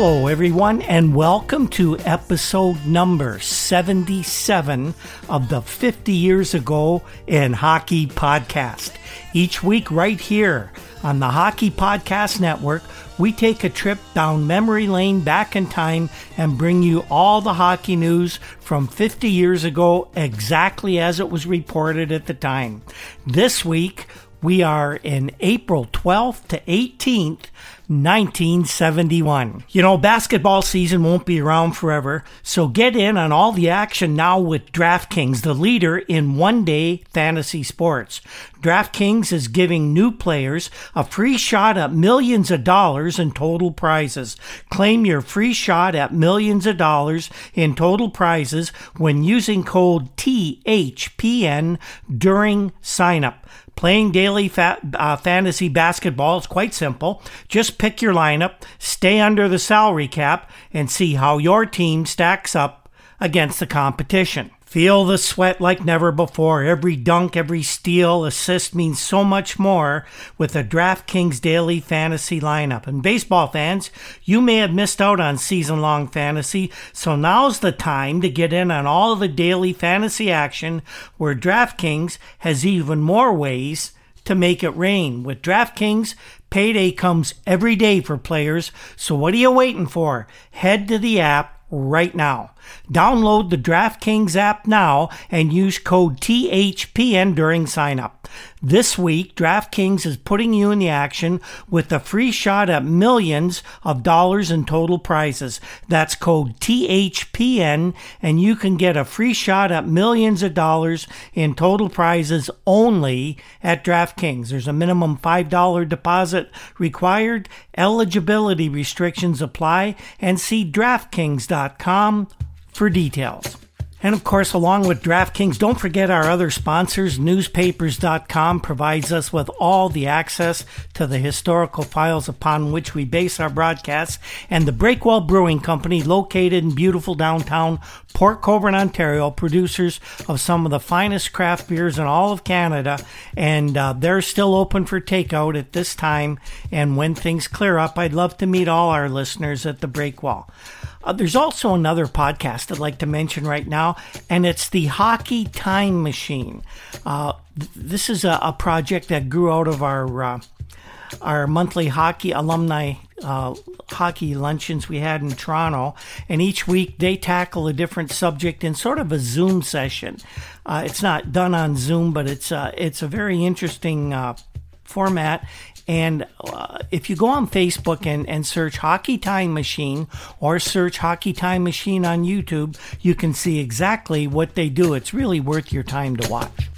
Hello, everyone, and welcome to episode number 77 of the 50 Years Ago in Hockey podcast. Each week, right here on the Hockey Podcast Network, we take a trip down memory lane back in time and bring you all the hockey news from 50 years ago, exactly as it was reported at the time. This week, we are in April 12th to 18th, 1971. You know, basketball season won't be around forever, so get in on all the action now with DraftKings, the leader in one day fantasy sports. DraftKings is giving new players a free shot at millions of dollars in total prizes. Claim your free shot at millions of dollars in total prizes when using code THPN during signup. Playing daily fa- uh, fantasy basketball is quite simple. Just pick your lineup, stay under the salary cap, and see how your team stacks up against the competition. Feel the sweat like never before. Every dunk, every steal, assist means so much more with the DraftKings daily fantasy lineup. And baseball fans, you may have missed out on season long fantasy, so now's the time to get in on all the daily fantasy action where DraftKings has even more ways to make it rain. With DraftKings, payday comes every day for players, so what are you waiting for? Head to the app right now. Download the DraftKings app now and use code THPN during signup. This week, DraftKings is putting you in the action with a free shot at millions of dollars in total prizes. That's code THPN, and you can get a free shot at millions of dollars in total prizes only at DraftKings. There's a minimum $5 deposit required. Eligibility restrictions apply, and see DraftKings.com for details. And of course, along with DraftKings, don't forget our other sponsors. Newspapers.com provides us with all the access to the historical files upon which we base our broadcasts. And the Breakwell Brewing Company, located in beautiful downtown Port Colborne, Ontario, producers of some of the finest craft beers in all of Canada. And uh, they're still open for takeout at this time. And when things clear up, I'd love to meet all our listeners at the Breakwell. Uh, there's also another podcast I'd like to mention right now, and it's the Hockey Time Machine. Uh, th- this is a, a, project that grew out of our uh, our monthly hockey alumni uh, hockey luncheons we had in Toronto, and each week they tackle a different subject in sort of a Zoom session. Uh, it's not done on Zoom, but it's uh, it's a very interesting format and uh, if you go on Facebook and, and search Hockey Time Machine or search Hockey Time Machine on YouTube, you can see exactly what they do. It's really worth your time to watch.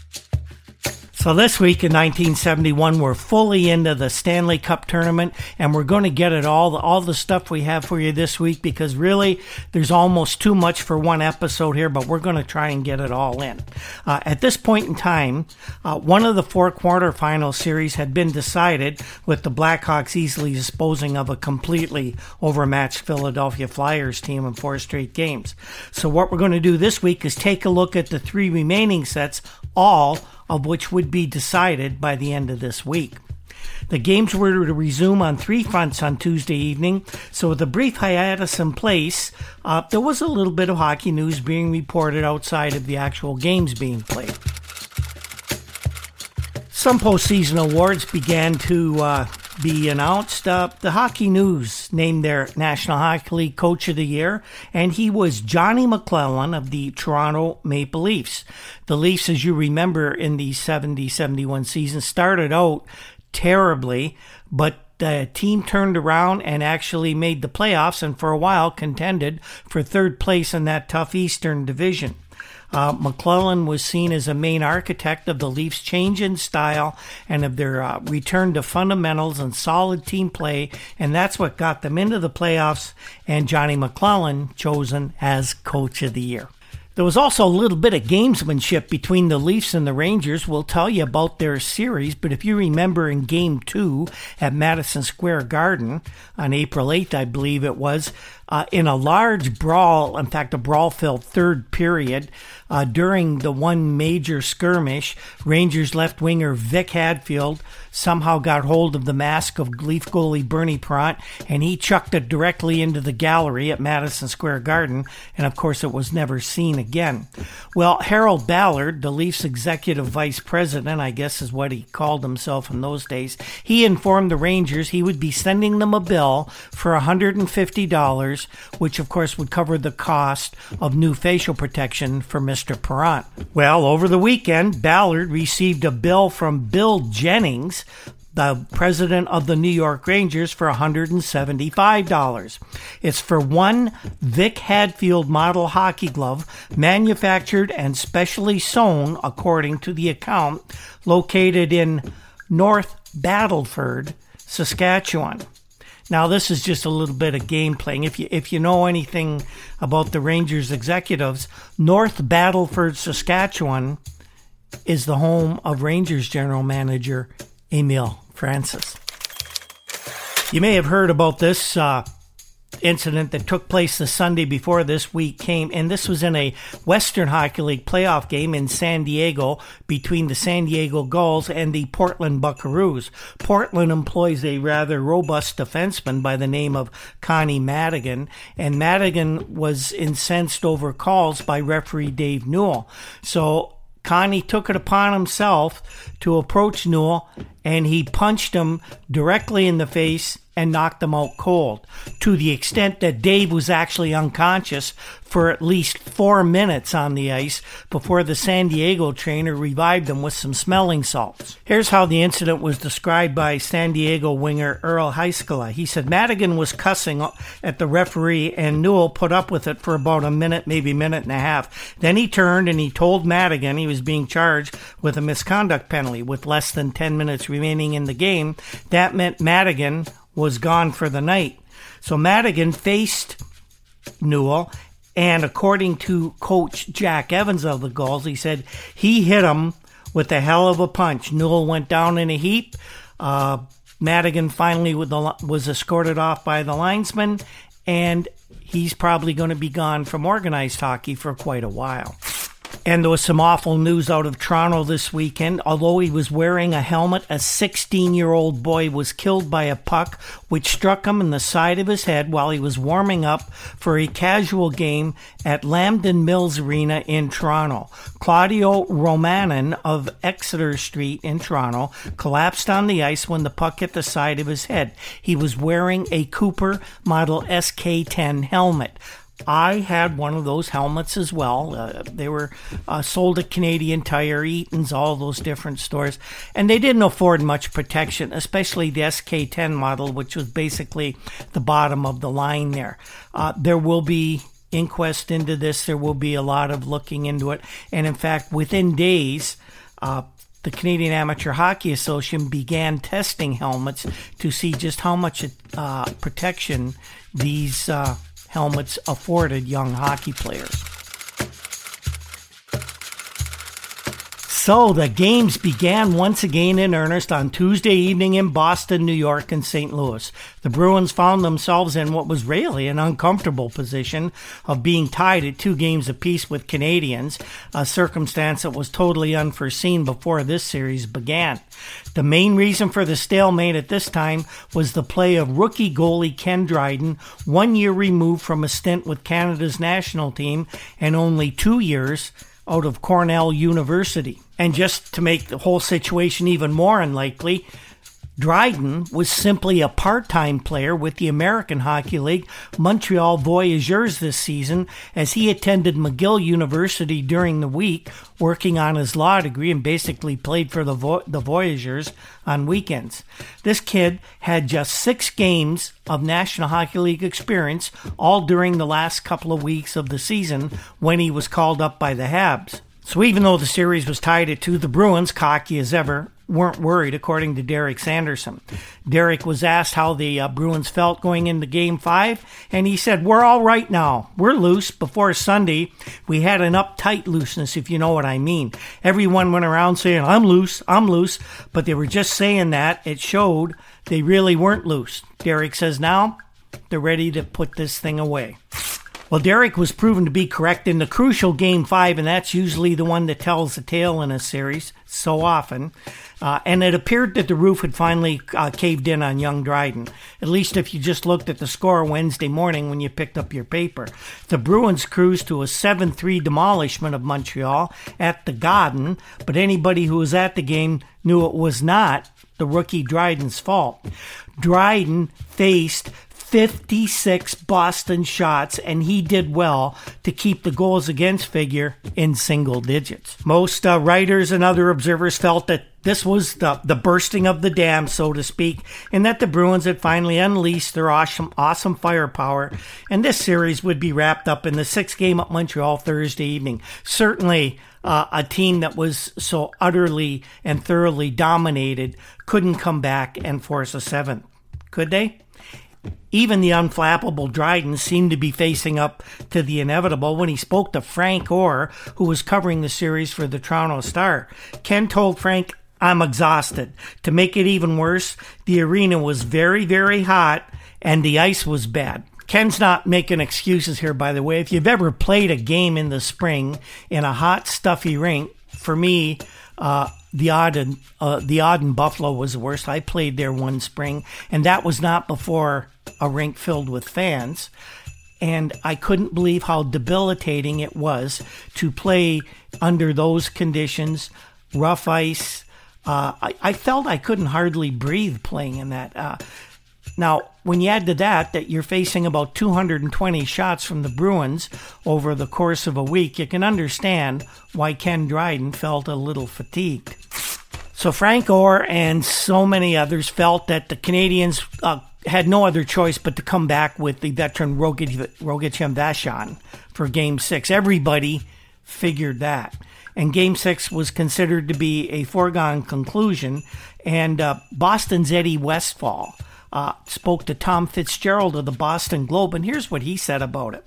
So this week in 1971, we're fully into the Stanley Cup tournament, and we're going to get it all all the stuff we have for you this week because really there's almost too much for one episode here, but we're going to try and get it all in. Uh, at this point in time, uh, one of the four quarterfinal series had been decided, with the Blackhawks easily disposing of a completely overmatched Philadelphia Flyers team in four straight games. So what we're going to do this week is take a look at the three remaining sets, all of which would be decided by the end of this week. The games were to resume on three fronts on Tuesday evening, so with a brief hiatus in place, uh, there was a little bit of hockey news being reported outside of the actual games being played. Some postseason awards began to uh, be announced. Uh, the Hockey News named their National Hockey League Coach of the Year, and he was Johnny McLellan of the Toronto Maple Leafs. The Leafs, as you remember, in the 70 71 season, started out terribly, but the team turned around and actually made the playoffs and for a while contended for third place in that tough Eastern Division. Uh, McLellan was seen as a main architect of the Leafs' change in style and of their uh, return to fundamentals and solid team play, and that's what got them into the playoffs and Johnny McLellan chosen as Coach of the Year. There was also a little bit of gamesmanship between the Leafs and the Rangers. We'll tell you about their series, but if you remember in game two at Madison Square Garden on April 8th, I believe it was, uh, in a large brawl, in fact, a brawl filled third period, uh, during the one major skirmish, Rangers left winger Vic Hadfield somehow got hold of the mask of Leaf goalie Bernie Parent and he chucked it directly into the gallery at Madison Square Garden, and of course it was never seen again. Well, Harold Ballard, the Leafs executive vice president, I guess is what he called himself in those days, he informed the Rangers he would be sending them a bill for $150, which of course would cover the cost of new facial protection for Mr. Parent. Well, over the weekend, Ballard received a bill from Bill Jennings, the president of the New York Rangers, for $175. It's for one Vic Hadfield model hockey glove, manufactured and specially sewn, according to the account, located in North Battleford, Saskatchewan. Now, this is just a little bit of game playing. If you if you know anything about the Rangers executives, North Battleford, Saskatchewan, is the home of Rangers general manager Emile Francis. You may have heard about this uh, incident that took place the Sunday before this week came, and this was in a Western Hockey League playoff game in San Diego between the San Diego Gulls and the Portland Buckaroos. Portland employs a rather robust defenseman by the name of Connie Madigan, and Madigan was incensed over calls by referee Dave Newell. So Connie took it upon himself to approach Newell and he punched him directly in the face and knocked them out cold to the extent that Dave was actually unconscious for at least four minutes on the ice before the San Diego trainer revived him with some smelling salts. Here's how the incident was described by San Diego winger Earl Heiskala. He said Madigan was cussing at the referee and Newell put up with it for about a minute, maybe a minute and a half. Then he turned and he told Madigan he was being charged with a misconduct penalty with less than 10 minutes remaining in the game. That meant Madigan was gone for the night. So Madigan faced Newell, and according to coach Jack Evans of the Gulls, he said he hit him with a hell of a punch. Newell went down in a heap. Uh, Madigan finally was escorted off by the linesman, and he's probably going to be gone from organized hockey for quite a while. And there was some awful news out of Toronto this weekend. Although he was wearing a helmet, a 16 year old boy was killed by a puck which struck him in the side of his head while he was warming up for a casual game at Lambton Mills Arena in Toronto. Claudio Romanin of Exeter Street in Toronto collapsed on the ice when the puck hit the side of his head. He was wearing a Cooper Model SK 10 helmet. I had one of those helmets as well. Uh, they were uh, sold at Canadian Tire, Eaton's, all those different stores, and they didn't afford much protection, especially the SK10 model, which was basically the bottom of the line there. Uh, there will be inquest into this. There will be a lot of looking into it, and in fact, within days. Uh, the Canadian Amateur Hockey Association began testing helmets to see just how much uh, protection these uh, helmets afforded young hockey players. So the games began once again in earnest on Tuesday evening in Boston, New York, and St. Louis. The Bruins found themselves in what was really an uncomfortable position of being tied at two games apiece with Canadiens, a circumstance that was totally unforeseen before this series began. The main reason for the stalemate at this time was the play of rookie goalie Ken Dryden, one year removed from a stint with Canada's national team and only two years out of Cornell University. And just to make the whole situation even more unlikely, Dryden was simply a part time player with the American Hockey League Montreal Voyageurs this season as he attended McGill University during the week, working on his law degree, and basically played for the, Vo- the Voyageurs on weekends. This kid had just six games of National Hockey League experience, all during the last couple of weeks of the season when he was called up by the Habs. So even though the series was tied at two, the Bruins, cocky as ever, weren't worried, according to Derek Sanderson. Derek was asked how the uh, Bruins felt going into Game 5, and he said, We're all right now. We're loose. Before Sunday, we had an uptight looseness, if you know what I mean. Everyone went around saying, I'm loose, I'm loose, but they were just saying that. It showed they really weren't loose. Derek says now they're ready to put this thing away. Well, Derek was proven to be correct in the crucial game five, and that's usually the one that tells the tale in a series so often. Uh, and it appeared that the roof had finally uh, caved in on young Dryden, at least if you just looked at the score Wednesday morning when you picked up your paper. The Bruins cruised to a 7 3 demolishment of Montreal at the Garden, but anybody who was at the game knew it was not the rookie Dryden's fault. Dryden faced 56 Boston shots, and he did well to keep the goals against figure in single digits. Most uh, writers and other observers felt that this was the, the bursting of the dam, so to speak, and that the Bruins had finally unleashed their awesome, awesome firepower, and this series would be wrapped up in the sixth game at Montreal Thursday evening. Certainly, uh, a team that was so utterly and thoroughly dominated couldn't come back and force a seventh, could they? Even the unflappable Dryden seemed to be facing up to the inevitable when he spoke to Frank Orr, who was covering the series for the Toronto Star. Ken told Frank, I'm exhausted. To make it even worse, the arena was very, very hot and the ice was bad. Ken's not making excuses here, by the way. If you've ever played a game in the spring in a hot, stuffy rink, for me, uh, the Auden, uh, the Auden Buffalo was the worst. I played there one spring, and that was not before a rink filled with fans. And I couldn't believe how debilitating it was to play under those conditions, rough ice. Uh, I, I, felt I couldn't hardly breathe playing in that. Uh, now, when you add to that that you're facing about 220 shots from the Bruins over the course of a week, you can understand why Ken Dryden felt a little fatigued. So Frank Orr and so many others felt that the Canadiens uh, had no other choice but to come back with the veteran Rogie, Rogie Vachon for Game 6. Everybody figured that. And Game 6 was considered to be a foregone conclusion. And uh, Boston's Eddie Westfall uh, spoke to Tom Fitzgerald of the Boston Globe, and here's what he said about it.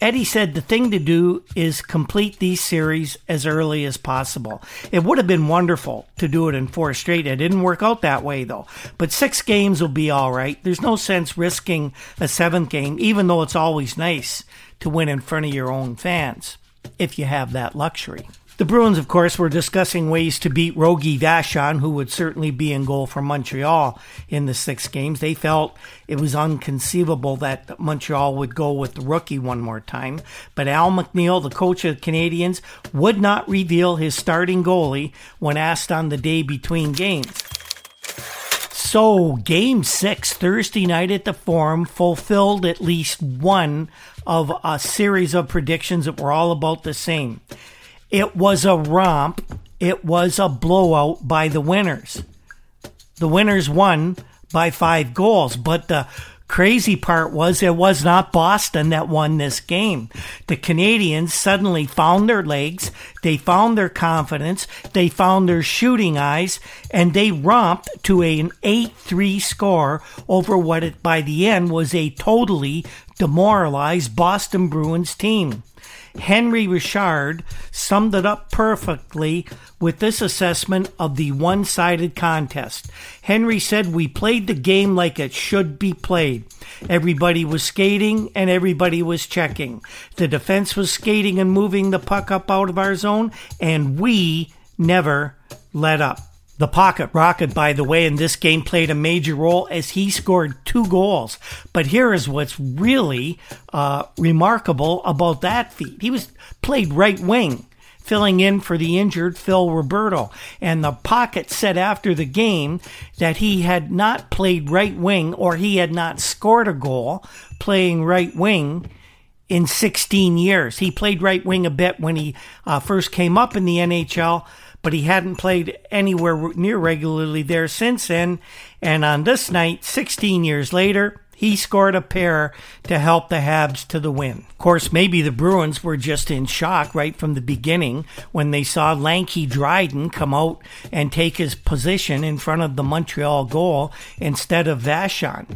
Eddie said the thing to do is complete these series as early as possible. It would have been wonderful to do it in four straight. It didn't work out that way though. But six games will be all right. There's no sense risking a seventh game, even though it's always nice to win in front of your own fans, if you have that luxury. The Bruins, of course, were discussing ways to beat Rogie Vachon, who would certainly be in goal for Montreal in the six games. They felt it was unconceivable that Montreal would go with the rookie one more time. But Al McNeil, the coach of the Canadiens, would not reveal his starting goalie when asked on the day between games. So, game six, Thursday night at the Forum, fulfilled at least one of a series of predictions that were all about the same. It was a romp. It was a blowout by the winners. The winners won by five goals, but the crazy part was it was not Boston that won this game. The Canadiens suddenly found their legs, they found their confidence, they found their shooting eyes, and they romped to an 8 3 score over what it, by the end was a totally demoralized Boston Bruins team. Henri Richard summed it up perfectly with this assessment of the one sided contest. Henry said, We played the game like it should be played. Everybody was skating and everybody was checking. The defense was skating and moving the puck up out of our zone, and we never let up. The pocket rocket, by the way, in this game played a major role as he scored two goals. But here is what's really uh, remarkable about that feat. He was played right wing, filling in for the injured Phil Roberto. And the pocket said after the game that he had not played right wing or he had not scored a goal playing right wing in 16 years. He played right wing a bit when he uh, first came up in the NHL but he hadn't played anywhere near regularly there since then. And on this night, 16 years later, He scored a pair to help the Habs to the win. Of course, maybe the Bruins were just in shock right from the beginning when they saw lanky Dryden come out and take his position in front of the Montreal goal instead of Vachon.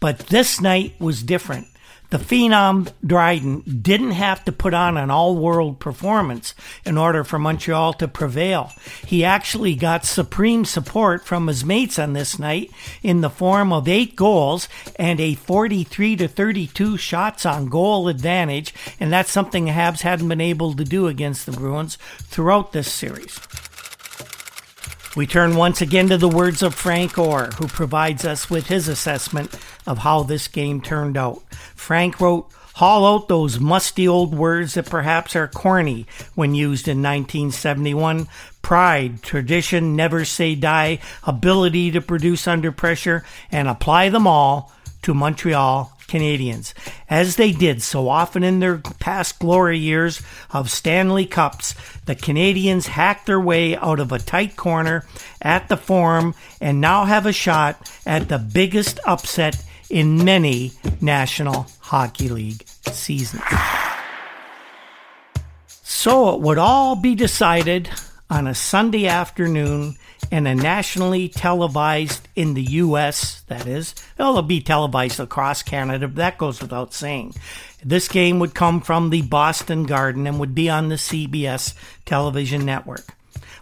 But this night was different. The Phenom Dryden didn't have to put on an all world performance in order for Montreal to prevail. He actually got supreme support from his mates on this night in the form of eight goals and a 43 to 32 shots on goal advantage, and that's something Habs hadn't been able to do against the Bruins throughout this series. We turn once again to the words of Frank Orr, who provides us with his assessment of how this game turned out. Frank wrote, Haul out those musty old words that perhaps are corny when used in 1971. Pride, tradition, never say die, ability to produce under pressure, and apply them all to Montreal Canadiens, as they did so often in their past glory years of Stanley Cups. The Canadiens hacked their way out of a tight corner at the Forum and now have a shot at the biggest upset in many National Hockey League seasons. So it would all be decided on a Sunday afternoon and a nationally televised in the U.S., that is. It'll be televised across Canada, but that goes without saying. This game would come from the Boston Garden and would be on the CBS television network.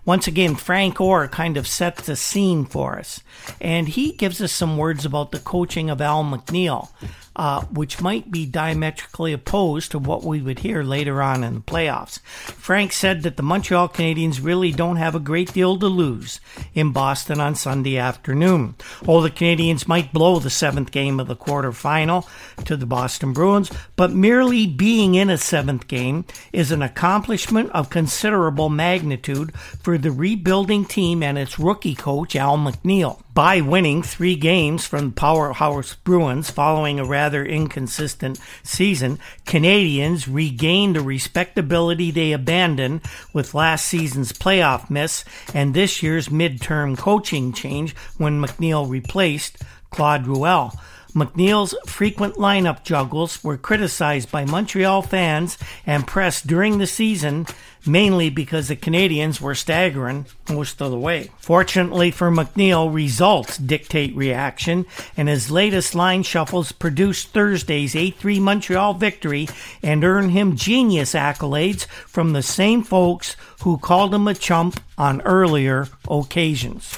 Once again, Frank Orr kind of sets the scene for us, and he gives us some words about the coaching of Al McNeil uh, which might be diametrically opposed to what we would hear later on in the playoffs. Frank said that the Montreal Canadiens really don't have a great deal to lose in Boston on Sunday afternoon. Oh, the Canadiens might blow the seventh game of the quarterfinal to the Boston Bruins, but merely being in a seventh game is an accomplishment of considerable magnitude for the rebuilding team and its rookie coach, Al McNeil by winning three games from powerhouse Bruins following a rather inconsistent season, Canadiens regained the respectability they abandoned with last season's playoff miss and this year's midterm coaching change when McNeil replaced Claude Ruel. McNeil's frequent lineup juggles were criticized by Montreal fans and press during the season, mainly because the Canadiens were staggering most of the way. Fortunately for McNeil, results dictate reaction, and his latest line shuffles produced Thursday's 8 3 Montreal victory and earned him genius accolades from the same folks who called him a chump on earlier occasions.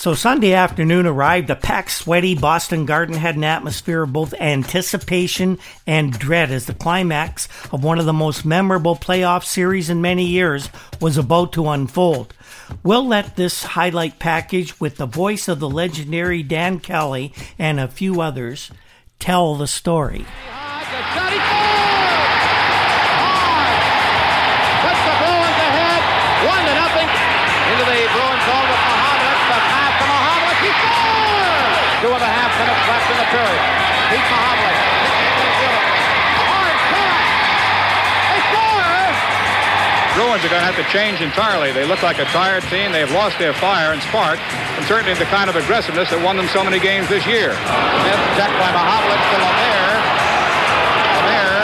So Sunday afternoon arrived. A packed, sweaty Boston Garden had an atmosphere of both anticipation and dread as the climax of one of the most memorable playoff series in many years was about to unfold. We'll let this highlight package with the voice of the legendary Dan Kelly and a few others tell the story. Left in the period. Pete Mahovlich. Hard They score! Bruins are going to have to change entirely. They look like a tired team. They've lost their fire and spark, and certainly the kind of aggressiveness that won them so many games this year. Smith checked by Mahovlich to Lemaire. Lemaire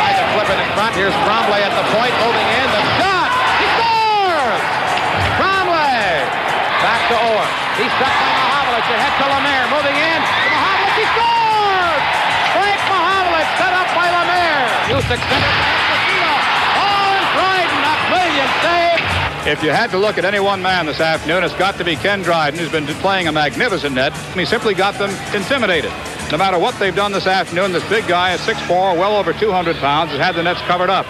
tried to flip it in front. Here's Tremblay at the point, moving in. The shot! He scores! Tremblay! Back to Orr. He's struck by Mahovlich. Ahead to Lemaire. Moving in. He scores! Frank Mahovlich set up by Lemaire. Extended Oh, and Dryden, a brilliant save. If you had to look at any one man this afternoon, it's got to be Ken Dryden, who's been playing a magnificent net. He simply got them intimidated. No matter what they've done this afternoon, this big guy at 6'4", well over 200 pounds, has had the nets covered up.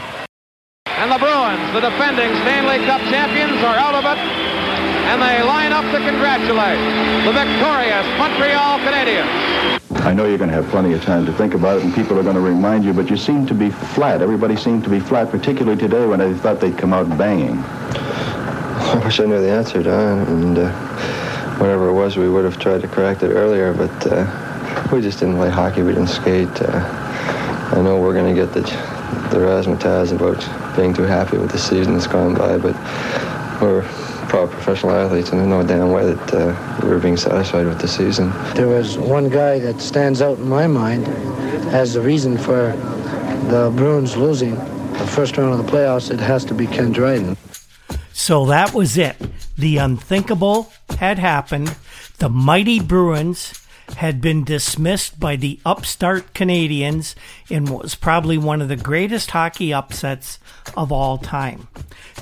And the Bruins, the defending Stanley Cup champions, are out of it and they line up to congratulate the victorious Montreal Canadiens. I know you're going to have plenty of time to think about it, and people are going to remind you, but you seem to be flat. Everybody seemed to be flat, particularly today when I thought they'd come out banging. I wish I knew the answer, Don, and uh, whatever it was, we would have tried to correct it earlier, but uh, we just didn't play hockey. We didn't skate. Uh, I know we're going to get the, the razzmatazz about being too happy with the season that's gone by, but we're pro professional athletes, and I know damn well that uh, we were being satisfied with the season. There was one guy that stands out in my mind as the reason for the Bruins losing the first round of the playoffs. It has to be Ken Dryden. So that was it. The unthinkable had happened. The mighty Bruins had been dismissed by the upstart Canadiens in what was probably one of the greatest hockey upsets of all time.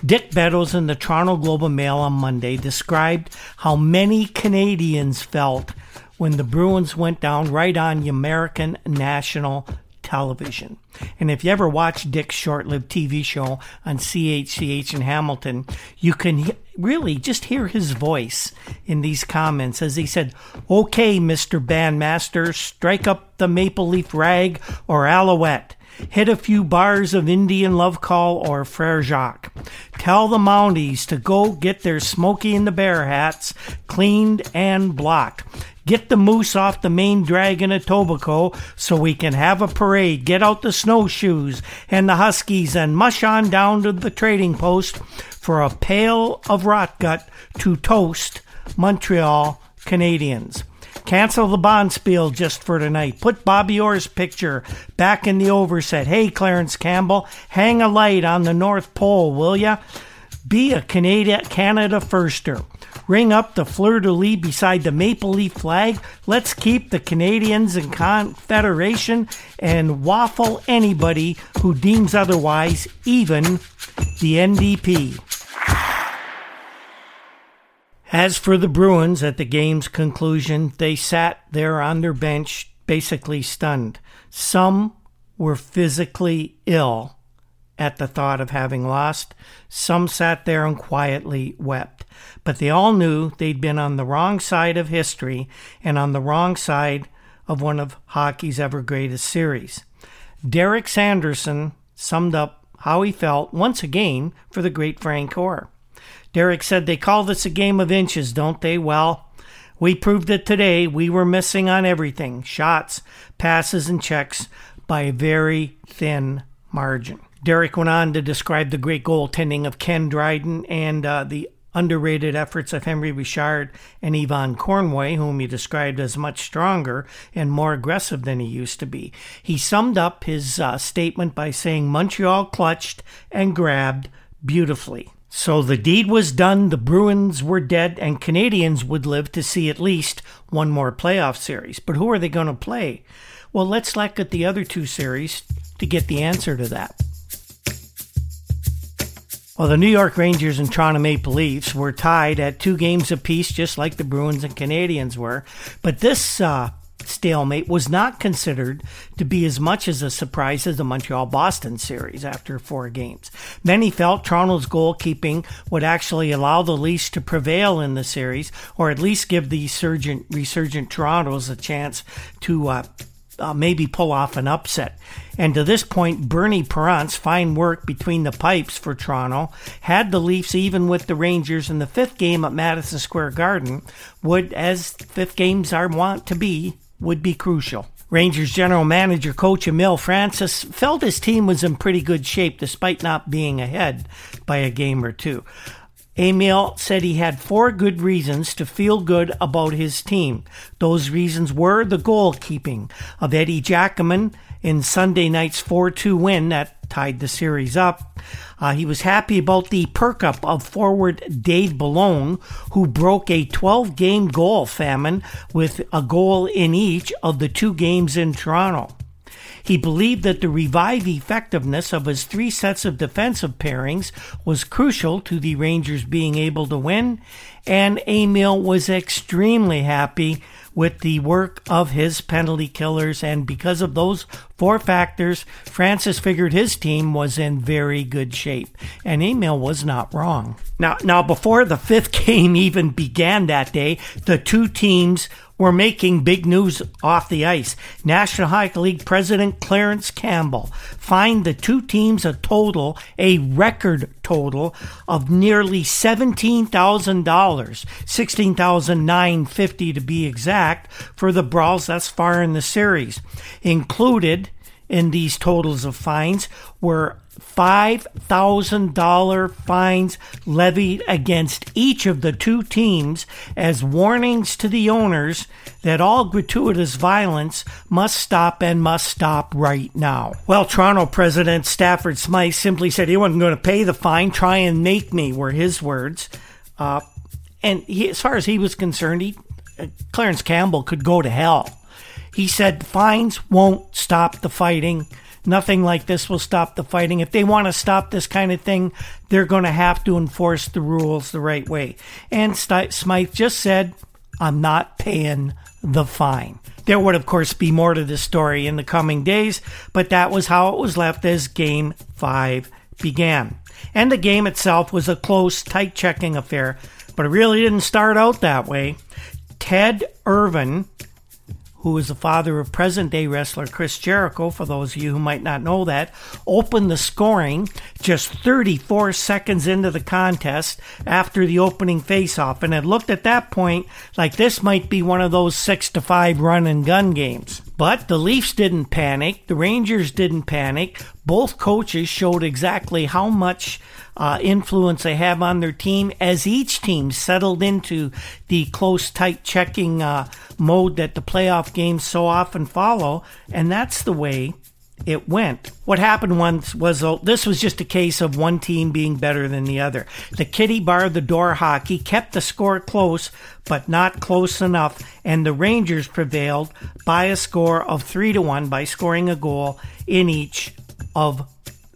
Dick Beddoes in the Toronto Globe and Mail on Monday described how many Canadians felt when the Bruins went down right on American national television. And if you ever watch Dick's short lived TV show on CHCH in Hamilton, you can really just hear his voice in these comments as he said, Okay, Mr. Bandmaster, strike up the Maple Leaf Rag or Alouette. Hit a few bars of Indian Love Call or Frere Jacques. Tell the Mounties to go get their Smokey and the Bear hats cleaned and blocked. Get the moose off the main drag in Etobicoke so we can have a parade. Get out the snowshoes and the huskies and mush on down to the trading post for a pail of rot gut to toast Montreal Canadiens. Cancel the Bonspiel just for tonight. Put Bobby Orr's picture back in the overset. Hey, Clarence Campbell, hang a light on the North Pole, will ya? Be a Canada, Canada firster. Ring up the fleur de lis beside the maple leaf flag. Let's keep the Canadians in Confederation and waffle anybody who deems otherwise, even the NDP. As for the Bruins at the game's conclusion, they sat there on their bench, basically stunned. Some were physically ill at the thought of having lost. Some sat there and quietly wept. But they all knew they'd been on the wrong side of history and on the wrong side of one of hockey's ever greatest series. Derek Sanderson summed up how he felt once again for the great Frank Orr. Derek said, They call this a game of inches, don't they? Well, we proved it today. We were missing on everything shots, passes, and checks by a very thin margin. Derek went on to describe the great goaltending of Ken Dryden and uh, the underrated efforts of Henri Richard and Yvan Cournoyer, whom he described as much stronger and more aggressive than he used to be. He summed up his uh, statement by saying Montreal clutched and grabbed beautifully. So the deed was done, the Bruins were dead, and Canadiens would live to see at least one more playoff series. But who are they going to play? Well, let's look at the other two series to get the answer to that. Well, the New York Rangers and Toronto Maple Leafs were tied at two games apiece, just like the Bruins and Canadiens were. But this uh, stalemate was not considered to be as much as a surprise as the Montreal Boston series after four games. Many felt Toronto's goalkeeping would actually allow the Leafs to prevail in the series, or at least give the resurgent, resurgent Torontos a chance to uh, uh, maybe pull off an upset. And to this point, Bernie Parent's fine work between the pipes for Toronto had the Leafs even with the Rangers in the fifth game at Madison Square Garden would, as fifth games are wont to be, would be crucial. Rangers general manager coach Emile Francis felt his team was in pretty good shape despite not being ahead by a game or two. Emile said he had four good reasons to feel good about his team. Those reasons were the goalkeeping of Eddie Giacomin in Sunday night's 4 2 win that tied the series up. Uh, he was happy about the perk up of forward Dave Balon, who broke a 12 game goal famine with a goal in each of the two games in Toronto. He believed that the revived effectiveness of his three sets of defensive pairings was crucial to the Rangers being able to win, and Emile was extremely happy with the work of his penalty killers. And because of those four factors, Francis figured his team was in very good shape. And Emile was not wrong. Now, now before the fifth game even began that day, the two teams were making big news off the ice. National Hockey League President Clarence Campbell fined the two teams a total, a record total of nearly $17,000, $16,950 to be exact, for the brawls thus far in the series. Included in these totals of fines were $5,000 fines levied against each of the two teams as warnings to the owners that all gratuitous violence must stop and must stop right now. Well, Toronto President Stafford Smythe simply said he wasn't going to pay the fine, try and make me, were his words. Uh, and he, as far as he was concerned, he, uh, Clarence Campbell could go to hell. He said fines won't stop the fighting. Nothing like this will stop the fighting. If they want to stop this kind of thing, they're going to have to enforce the rules the right way. And Smythe just said, I'm not paying the fine. There would, of course, be more to this story in the coming days, but that was how it was left as Game 5 began. And the game itself was a close, tight checking affair, but it really didn't start out that way. Ted Irvine who is the father of present day wrestler Chris Jericho, for those of you who might not know that, opened the scoring just 34 seconds into the contest after the opening faceoff. And it looked at that point like this might be one of those 6 to 5 run and gun games. But the Leafs didn't panic, the Rangers didn't panic. Both coaches showed exactly how much uh, influence they have on their team as each team settled into the close, tight checking uh, mode that the playoff games so often follow. And that's the way it went. What happened once was uh, this was just a case of one team being better than the other. The kitty bar the door hockey kept the score close, but not close enough, and the Rangers prevailed by a score of three to one by scoring a goal in each of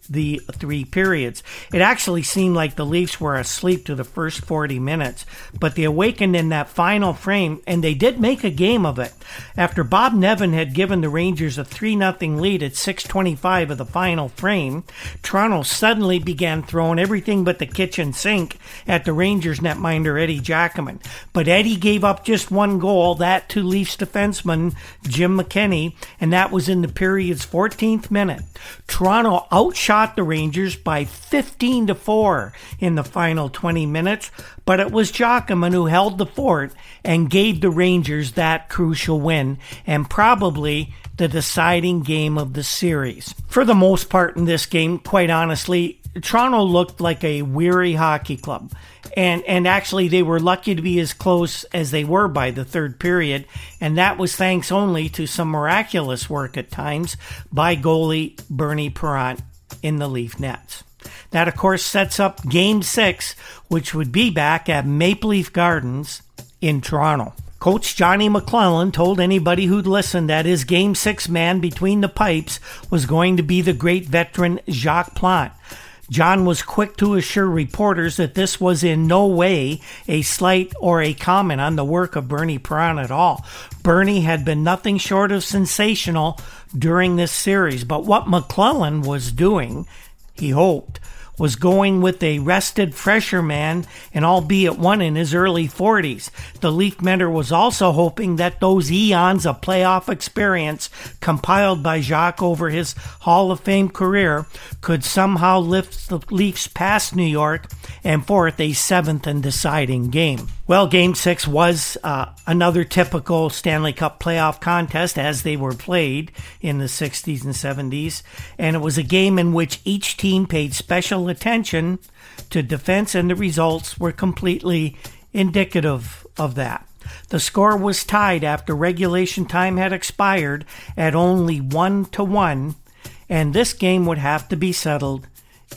the three periods. It actually seemed like the Leafs were asleep to the first 40 minutes, but they awakened in that final frame and they did make a game of it. After Bob Nevin had given the Rangers a 3 0 lead at 6:25 of the final frame, Toronto suddenly began throwing everything but the kitchen sink at the Rangers netminder Eddie Giacomin. But Eddie gave up just one goal, that to Leafs defenseman Jim McKenny, and that was in the period's 14th minute. Toronto outshot the Rangers by 15 to 4 in the final 20 minutes, but it was Giacomin who held the fort and gave the Rangers that crucial win and probably the deciding game of the series. For the most part in this game, quite honestly, Toronto looked like a weary hockey club. And and actually they were lucky to be as close as they were by the third period, and that was thanks only to some miraculous work at times by goalie Bernie Parent in the Leaf Nets. That, of course, sets up Game 6, which would be back at Maple Leaf Gardens in Toronto. Coach Johnny McLellan told anybody who'd listen that his Game 6 man between the pipes was going to be the great veteran Jacques Plante. John was quick to assure reporters that this was in no way a slight or a comment on the work of Bernie Parent at all. Bernie had been nothing short of sensational during this series. But what McLellan was doing, he hoped, was going with a rested, fresher man, and albeit one in his early 40s. The Leaf mentor was also hoping that those eons of playoff experience compiled by Jacques over his Hall of Fame career could somehow lift the Leafs past New York and forth a seventh and deciding game. Well, Game 6 was uh, another typical Stanley Cup playoff contest as they were played in the 60s and 70s, and it was a game in which each team paid special attention to defense, and the results were completely indicative of that. The score was tied after regulation time had expired at only 1 to 1, and this game would have to be settled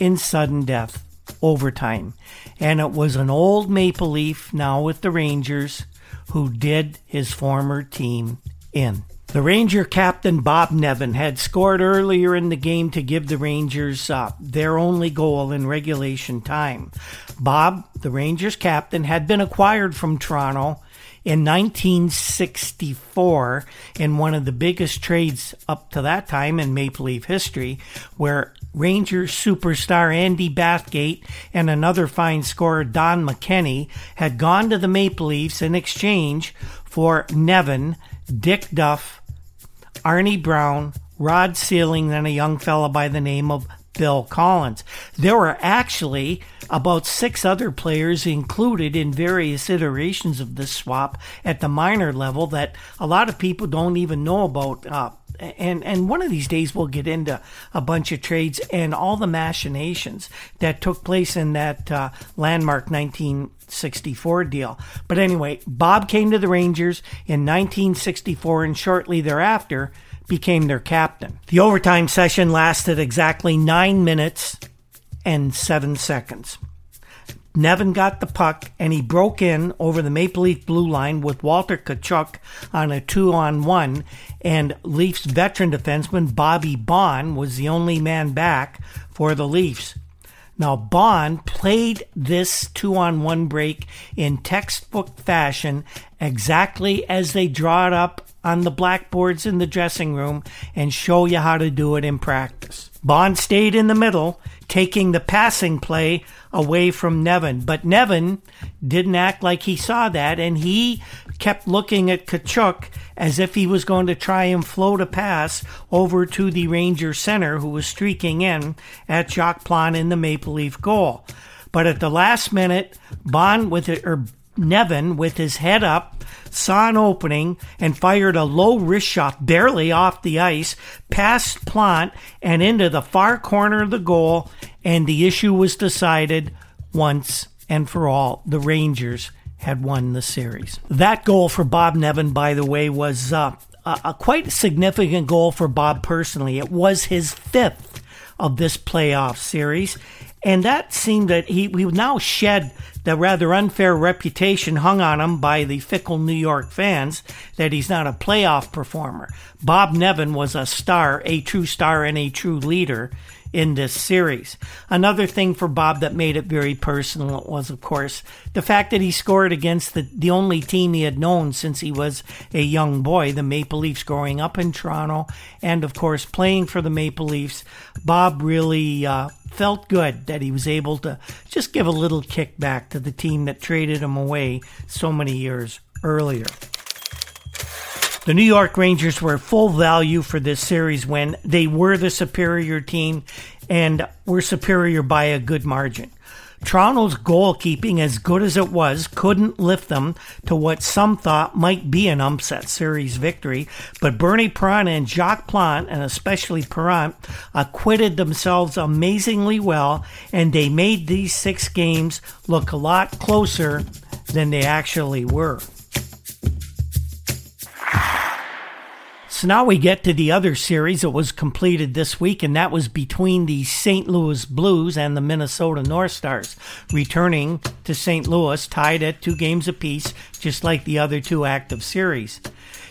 in sudden death overtime. And it was an old Maple Leaf, now with the Rangers, who did his former team in. The Ranger captain Bob Nevin had scored earlier in the game to give the Rangers uh, their only goal in regulation time. Bob, the Rangers captain, had been acquired from Toronto in 1964 in one of the biggest trades up to that time in Maple Leaf history, where Rangers superstar Andy Bathgate and another fine scorer Don McKenney had gone to the Maple Leafs in exchange for Nevin, Dick Duff, Arnie Brown, Rod Seiling, and a young fella by the name of Bill Collins. There were actually about six other players included in various iterations of this swap at the minor level that a lot of people don't even know about. Uh, and and one of these days we'll get into a bunch of trades and all the machinations that took place in that uh, landmark 1964 deal. But anyway, Bob came to the Rangers in 1964 and shortly thereafter became their captain. The overtime session lasted exactly nine minutes and seven seconds. Nevin got the puck and he broke in over the Maple Leaf blue line with Walter Tkaczuk on a two on one, and Leafs veteran defenseman Bobby Baun was the only man back for the Leafs. Now, Baun played this two on one break in textbook fashion exactly as they draw it up on the blackboards in the dressing room and show you how to do it in practice. Baun stayed in the middle, taking the passing play away from Nevin. But Nevin didn't act like he saw that, and he kept looking at Tkaczuk as if he was going to try and float a pass over to the Ranger center who was streaking in at Jacques Plante in the Maple Leaf goal. But at the last minute, Baun with it, or Nevin with his head up saw an opening and fired a low wrist shot barely off the ice past Plante and into the far corner of the goal, and the issue was decided once and for all. The Rangers had won the series. That goal for Bob Nevin, by the way, was uh, a, a quite significant goal for Bob personally. It was his fifth of this playoff series. And that seemed that he, he now shed the rather unfair reputation hung on him by the fickle New York fans that he's not a playoff performer. Bob Nevin was a star, a true star, and a true leader in this series. Another thing for Bob that made it very personal was, of course, the fact that he scored against the, the only team he had known since he was a young boy, the Maple Leafs, growing up in Toronto, and of course, playing for the Maple Leafs. Bob really uh, felt good that he was able to just give a little kickback to the team that traded him away so many years earlier. The New York Rangers were full value for this series when They were the superior team and were superior by a good margin. Toronto's goalkeeping, as good as it was, couldn't lift them to what some thought might be an upset series victory. But Bernie Parent and Jacques Plante, and especially Parent, acquitted themselves amazingly well, and they made these six games look a lot closer than they actually were. So now we get to the other series that was completed this week, and that was between the St. Louis Blues and the Minnesota North Stars, returning to St. Louis tied at two games apiece, just like the other two active series.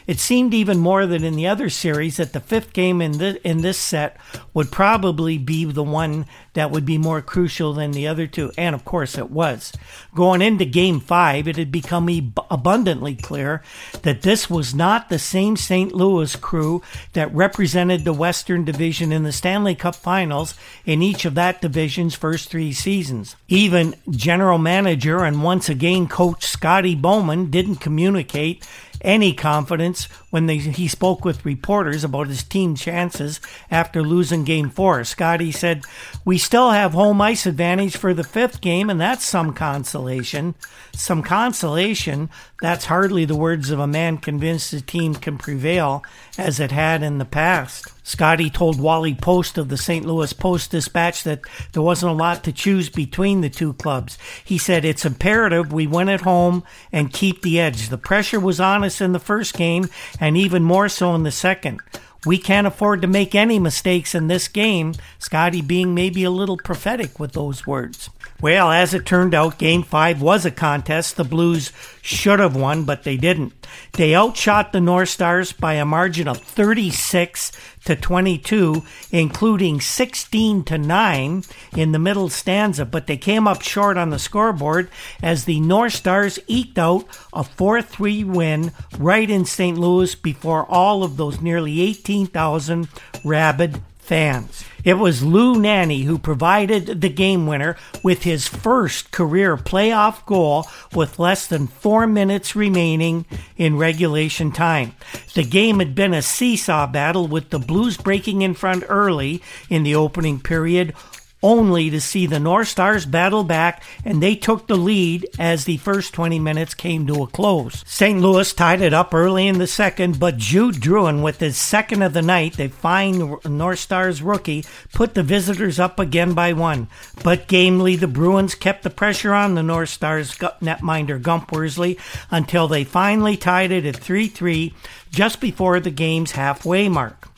It seemed even more than in the other series that the fifth game in this, in this set would probably be the one that would be more crucial than the other two, and of course it was. Going into game five, it had become abundantly clear that this was not the same St. Louis crew that represented the Western Division in the Stanley Cup Finals in each of that division's first three seasons. Even general manager and once again coach Scotty Bowman didn't communicate any confidence when they, he spoke with reporters about his team chances after losing game four. Scotty said, We still have home ice advantage for the fifth game, and that's some consolation. Some consolation. That's hardly the words of a man convinced the team can prevail as it had in the past. Scotty told Wally Post of the St. Louis Post Dispatch that there wasn't a lot to choose between the two clubs. He said, It's imperative we win at home and keep the edge. The pressure was on us in the first game and even more so in the second. We can't afford to make any mistakes in this game, Scotty being maybe a little prophetic with those words. Well, as it turned out, Game 5 was a contest. The Blues should have won, but they didn't. They outshot the North Stars by a margin of 36 to 22, including 16 to 9 in the middle stanza, but they came up short on the scoreboard as the North Stars eked out a 4 3 win right in St. Louis before all of those nearly 18,000 rabid fans. It was Lou Nanne who provided the game winner with his first career playoff goal with less than four minutes remaining in regulation time. The game had been a seesaw battle with the Blues breaking in front early in the opening period, only to see the North Stars battle back and they took the lead as the first 20 minutes came to a close. St. Louis tied it up early in the second, but Jude Drouin with his second of the night, the fine North Stars rookie, put the visitors up again by one. But gamely, the Bruins kept the pressure on the North Stars netminder Gump Worsley until they finally tied it at 3-3 just before the game's halfway mark.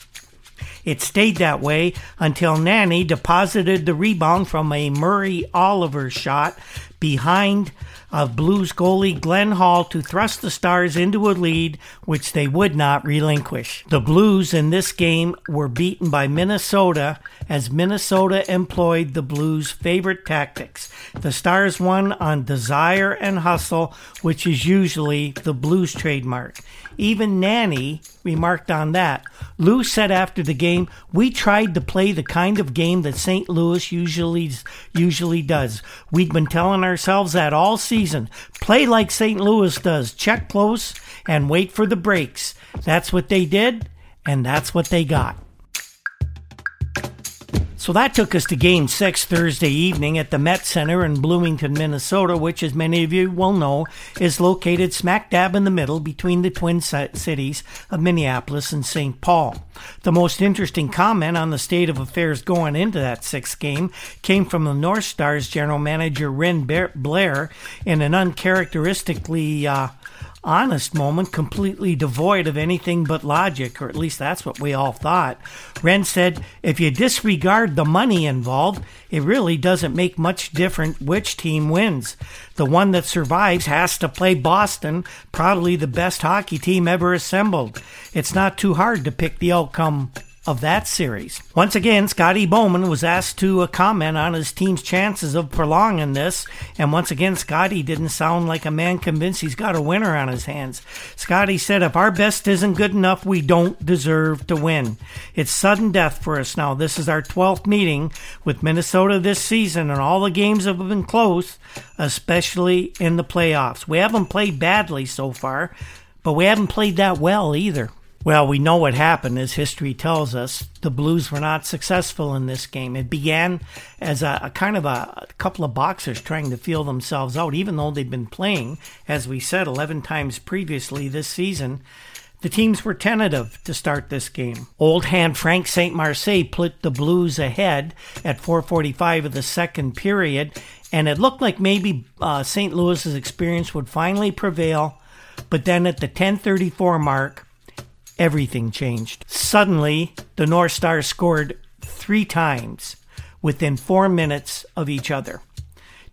It stayed that way until Nanne deposited the rebound from a Murray Oliver shot behind of Blues goalie Glenn Hall to thrust the Stars into a lead which they would not relinquish. The Blues in this game were beaten by Minnesota as Minnesota employed the Blues' favorite tactics. The Stars won on desire and hustle, which is usually the Blues trademark. Even Nanne remarked on that. Lou said after the game, "We tried to play the kind of game that St. Louis usually usually does. We'd been telling ourselves that all season. Play like St. Louis does. Check close and wait for the breaks. That's what they did, and that's what they got." So that took us to Game 6 Thursday evening at the Met Center in Bloomington, Minnesota, which, as many of you will know, is located smack dab in the middle between the twin cities of Minneapolis and St. Paul. The most interesting comment on the state of affairs going into that sixth game came from the North Stars general manager Wren Blair in an uncharacteristically uh, honest moment, completely devoid of anything but logic, or at least that's what we all thought. Wren said, if you disregard the money involved, it really doesn't make much difference which team wins. The one that survives has to play Boston, probably the best hockey team ever assembled. It's not too hard to pick the outcome of that series. Once again, Scotty Bowman was asked to uh, comment on his team's chances of prolonging this, and once again, Scotty didn't sound like a man convinced he's got a winner on his hands. Scotty said, If our best isn't good enough, we don't deserve to win. It's sudden death for us now. This is our 12th meeting with Minnesota this season, and all the games have been close, especially in the playoffs. We haven't played badly so far, but we haven't played that well either. Well, we know what happened, as history tells us. The Blues were not successful in this game. It began as a, a kind of a, a, couple of boxers trying to feel themselves out, even though they'd been playing, as we said, 11 times previously this season. The teams were tentative to start this game. Old hand Frank St. Marseille put the Blues ahead at 4:45 of the second period, and it looked like maybe uh, St. Louis's experience would finally prevail. But then at the 10:34 mark, everything changed. Suddenly, the North Stars scored three times within four minutes of each other.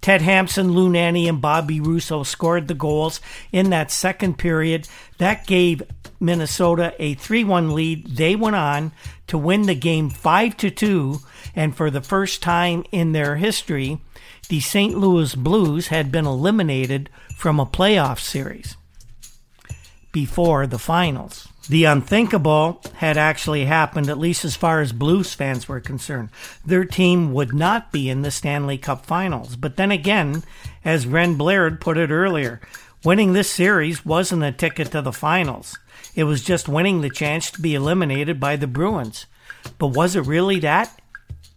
Ted Hampson, Lou Nanne, and Bobby Rousseau scored the goals in that second period. That gave Minnesota a 3 1 lead. They went on to win the game 5 2, and for the first time in their history, the St. Louis Blues had been eliminated from a playoff series before the finals. The unthinkable had actually happened, at least as far as Blues fans were concerned. Their team would not be in the Stanley Cup finals. But then again, as Wren Blair put it earlier, winning this series wasn't a ticket to the finals. It was just winning the chance to be eliminated by the Bruins. But was it really that?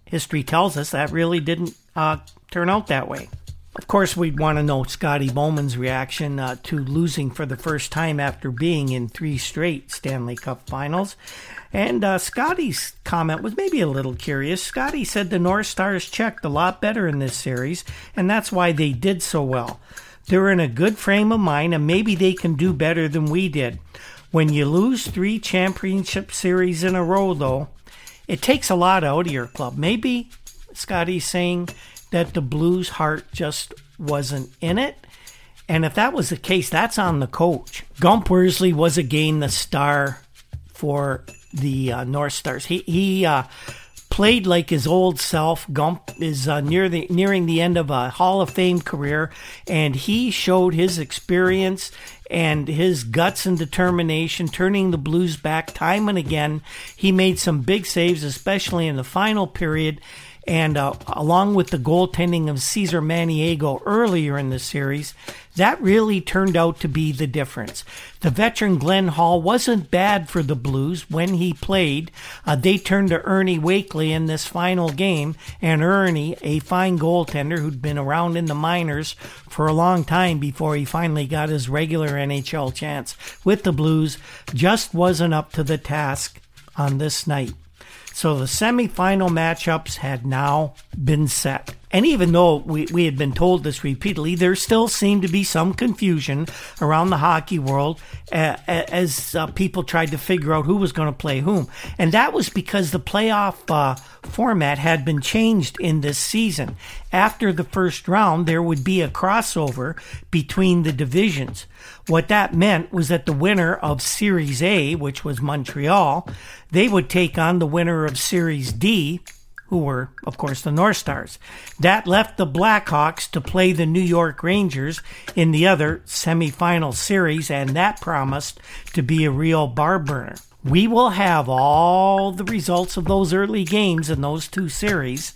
History tells us that really didn't uh, turn out that way. Of course, we'd want to know Scotty Bowman's reaction uh, to losing for the first time after being in three straight Stanley Cup finals. And uh, Scotty's comment was maybe a little curious. Scotty said the North Stars checked a lot better in this series, and that's why they did so well. They're in a good frame of mind, and maybe they can do better than we did. When you lose three championship series in a row, though, it takes a lot out of your club. Maybe Scotty's saying that the Blues' heart just wasn't in it. And if that was the case, that's on the coach. Gump Worsley was again the star for the uh, North Stars. He he uh, played like his old self. Gump is uh, near the nearing the end of a Hall of Fame career, and he showed his experience and his guts and determination, turning the Blues back time and again. He made some big saves, especially in the final period And uh, along with the goaltending of Cesar Maniago earlier in the series, that really turned out to be the difference. The veteran Glenn Hall wasn't bad for the Blues when he played. Uh, they turned to Ernie Wakely in this final game, and Ernie, a fine goaltender who'd been around in the minors for a long time before he finally got his regular NHL chance with the Blues, just wasn't up to the task on this night. So the semifinal matchups had now been set. And even though we, we had been told this repeatedly, there still seemed to be some confusion around the hockey world uh, as uh, people tried to figure out who was going to play whom. And that was because the playoff uh, format had been changed in this season. After the first round, there would be a crossover between the divisions. What that meant was that the winner of Series A, which was Montreal, they would take on the winner of Series D, who were, of course, the North Stars. That left the Blackhawks to play the New York Rangers in the other semifinal series, and that promised to be a real bar burner. We will have all the results of those early games in those two series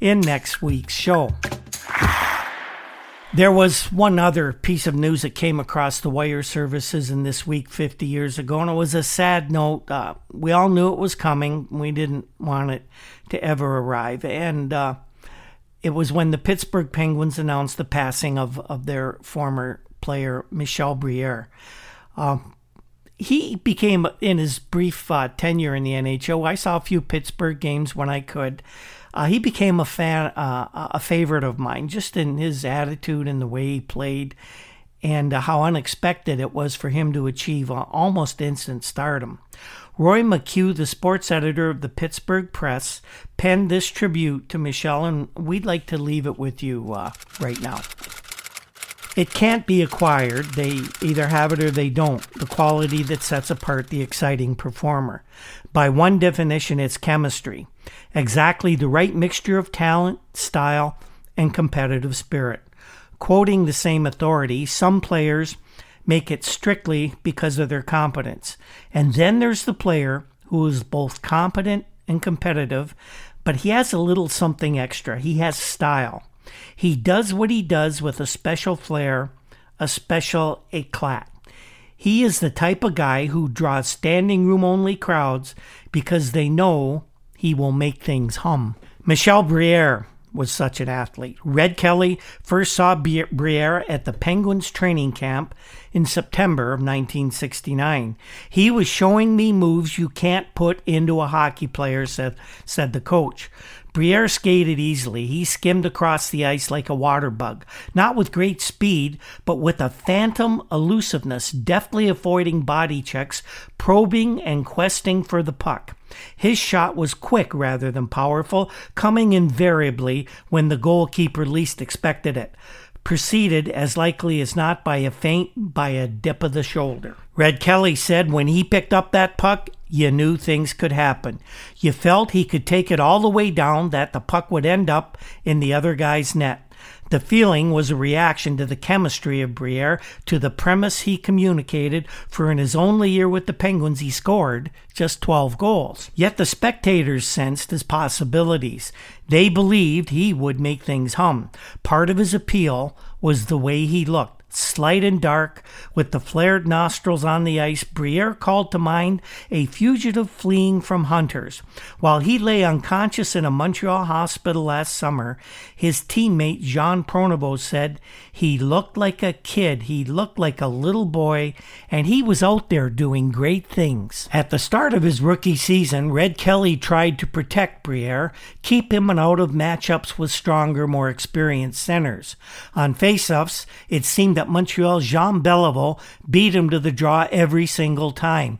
in next week's show. There was one other piece of news that came across the wire services in this week 50 years ago, and it was a sad note. Uh, we all knew it was coming. We didn't want it to ever arrive. And uh, it was when the Pittsburgh Penguins announced the passing of, of their former player, Michel Briere. Uh, he became, in his brief uh, tenure in the NHL, I saw a few Pittsburgh games when I could. Uh, he became a fan, uh, a favorite of mine, just in his attitude and the way he played, and uh, how unexpected it was for him to achieve almost instant stardom. Roy McHugh, the sports editor of the Pittsburgh Press, penned this tribute to Michel, and we'd like to leave it with you uh, right now. It can't be acquired. They either have it or they don't. The quality that sets apart the exciting performer. By one definition, it's chemistry. Exactly the right mixture of talent, style, and competitive spirit. Quoting the same authority, some players make it strictly because of their competence. And then there's the player who is both competent and competitive, but he has a little something extra. He has style. He does what he does with a special flair, a special eclat. He is the type of guy who draws standing room only crowds because they know he will make things hum. Michel Briere was such an athlete. Red Kelly first saw Briere at the Penguins training camp in September of 1969. He was showing me moves you can't put into a hockey player, said, said the coach. Briere skated easily. He skimmed across the ice like a water bug, not with great speed, but with a phantom elusiveness, deftly avoiding body checks, probing and questing for the puck. His shot was quick rather than powerful, coming invariably when the goalkeeper least expected it preceded, as likely as not, by a feint by a dip of the shoulder. Red Kelly said when he picked up that puck, you knew things could happen. You felt he could take it all the way down, that the puck would end up in the other guy's net. The feeling was a reaction to the chemistry of Briere, to the premise he communicated, for in his only year with the Penguins he scored just 12 goals. Yet the spectators sensed his possibilities. They believed he would make things hum. Part of his appeal was the way he looked slight and dark, with the flared nostrils on the ice, Briere called to mind a fugitive fleeing from hunters. While he lay unconscious in a Montreal hospital last summer, his teammate Jean Pronovost said he looked like a kid, he looked like a little boy, and he was out there doing great things. At the start of his rookie season, Red Kelly tried to protect Briere, keep him out of matchups with stronger, more experienced centers. On faceoffs, it seemed that Montreal's Jean Beliveau beat him to the draw every single time.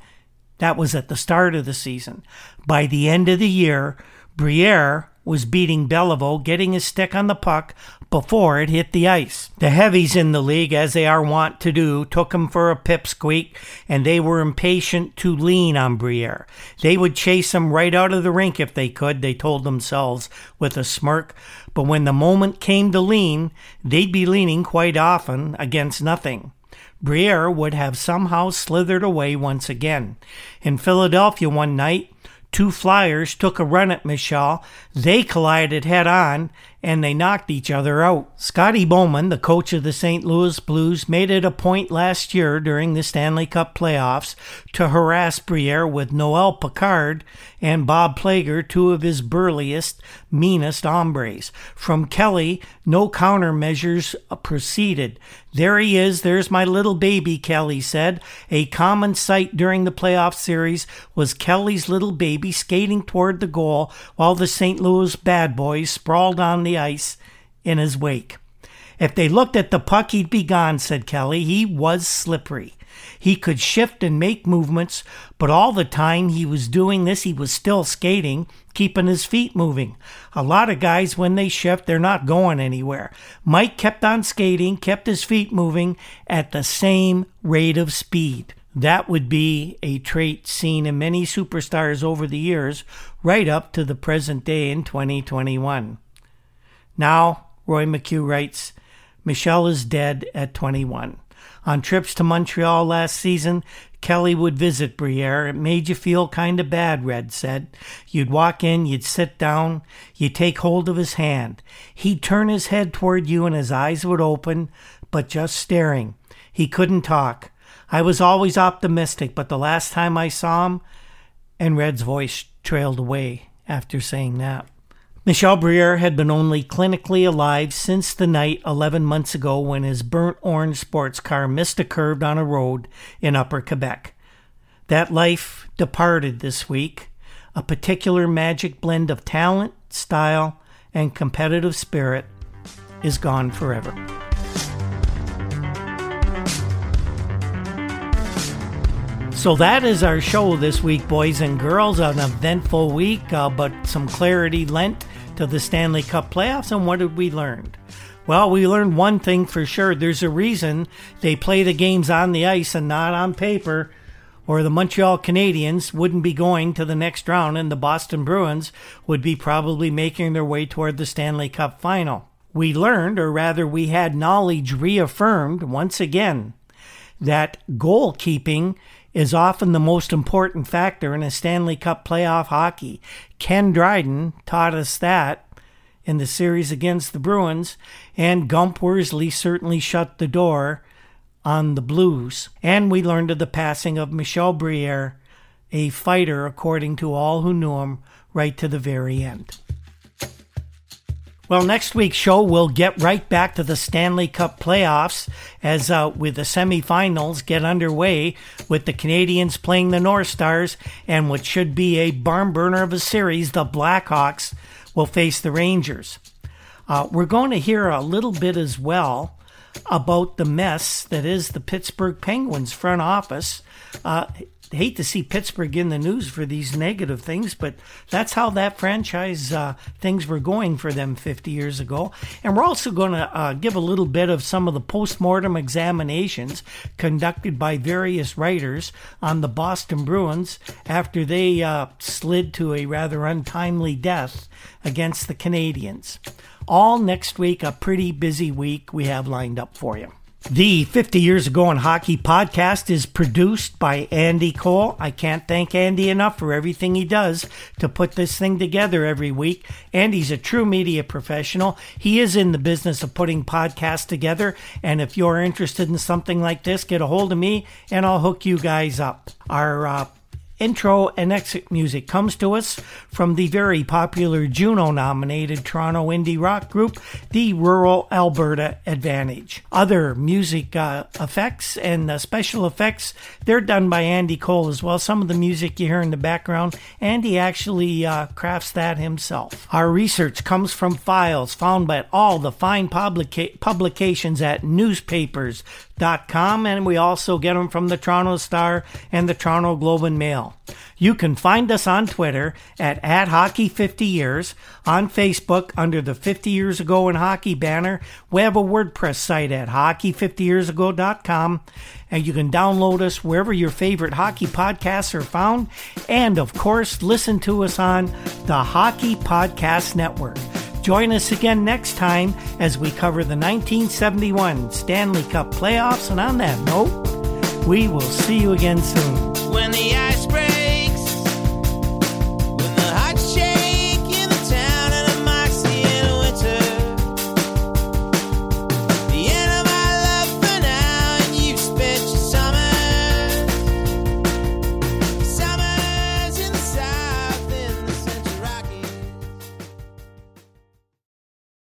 That was at the start of the season. By the end of the year, Briere was beating Beliveau, getting his stick on the puck before it hit the ice. The heavies in the league, as they are wont to do, took him for a pipsqueak, and they were impatient to lean on Briere. They would chase him right out of the rink if they could, they told themselves with a smirk. But when the moment came to lean, they'd be leaning quite often against nothing. Briere would have somehow slithered away once again. In Philadelphia one night, Two flyers took a run at Michel. They collided head on and they knocked each other out. Scotty Bowman, the coach of the St. Louis Blues, made it a point last year during the Stanley Cup playoffs to harass Briere with Noel Picard and Bob Plager, two of his burliest, meanest hombres. From Kelly, no countermeasures proceeded. There he is, there's my little baby, Kelly said. A common sight during the playoff series was Kelly's little baby skating toward the goal while the St. Louis bad boys sprawled on the ice in his wake. If they looked at the puck, he'd be gone, said Kelly. He was slippery. He could shift and make movements, but all the time he was doing this, he was still skating, keeping his feet moving. A lot of guys, when they shift, they're not going anywhere. Mike kept on skating, kept his feet moving at the same rate of speed. That would be a trait seen in many superstars over the years, right up to the present day in 2021. Now, Roy McHugh writes, Michel is dead at 21. On trips to Montreal last season, Kelly would visit Briere. It made you feel kind of bad, Red said. You'd walk in, you'd sit down, you'd take hold of his hand. He'd turn his head toward you and his eyes would open, but just staring. He couldn't talk. I was always optimistic, but the last time I saw him, and Red's voice trailed away after saying that. Michel Briere had been only clinically alive since the night 11 months ago when his burnt orange sports car missed a curve on a road in Upper Quebec. That life departed this week, a particular magic blend of talent, style, and competitive spirit is gone forever. So that is our show this week, boys and girls. An eventful week, uh, but some clarity lent to the Stanley Cup playoffs. And what did we learn? Well, we learned one thing for sure. There's a reason they play the games on the ice and not on paper, or the Montreal Canadiens wouldn't be going to the next round, and the Boston Bruins would be probably making their way toward the Stanley Cup final. We learned, or rather, we had knowledge reaffirmed once again, that goalkeeping is often the most important factor in a Stanley Cup playoff hockey. Ken Dryden taught us that in the series against the Bruins, and Gump Worsley certainly shut the door on the Blues. And we learned of the passing of Michel Briere, a fighter according to all who knew him, right to the very end. Well, next week's show, we'll get right back to the Stanley Cup playoffs as uh, with the semifinals get underway with the Canadiens playing the North Stars and what should be a barn burner of a series, the Blackhawks will face the Rangers. Uh, we're going to hear a little bit as well about the mess that is the Pittsburgh Penguins front office. Uh, hate to see Pittsburgh in the news for these negative things, but that's how that franchise uh, things were going for them 50 years ago. And we're also going to uh, give a little bit of some of the post-mortem examinations conducted by various writers on the Boston Bruins after they uh, slid to a rather untimely death against the Canadiens. All next week, a pretty busy week we have lined up for you. The 50 Years Ago in Hockey podcast is produced by Andy Cole. I can't thank Andy enough for everything he does to put this thing together every week. Andy's a true media professional. He is in the business of putting podcasts together. And if you're interested in something like this, get a hold of me and I'll hook you guys up. Our uh, intro and exit music comes to us from the very popular Juno nominated Toronto indie rock group, the Rural Alberta Advantage. Other music uh, effects and uh, special effects, they're done by Andy Cole as well. Some of the music you hear in the background, Andy actually uh, crafts that himself. Our research comes from files found by all the fine publica- publications at newspapers, Com, and we also get them from the Toronto Star and the Toronto Globe and Mail. You can find us on Twitter at, at Hockey 50 Years, on Facebook under the 50 Years Ago in Hockey banner. We have a WordPress site at hockey50yearsago.com, and you can download us wherever your favorite hockey podcasts are found, and of course, listen to us on the Hockey Podcast Network. Join us again next time as we cover the 1971 Stanley Cup playoffs. And on that note, we will see you again soon.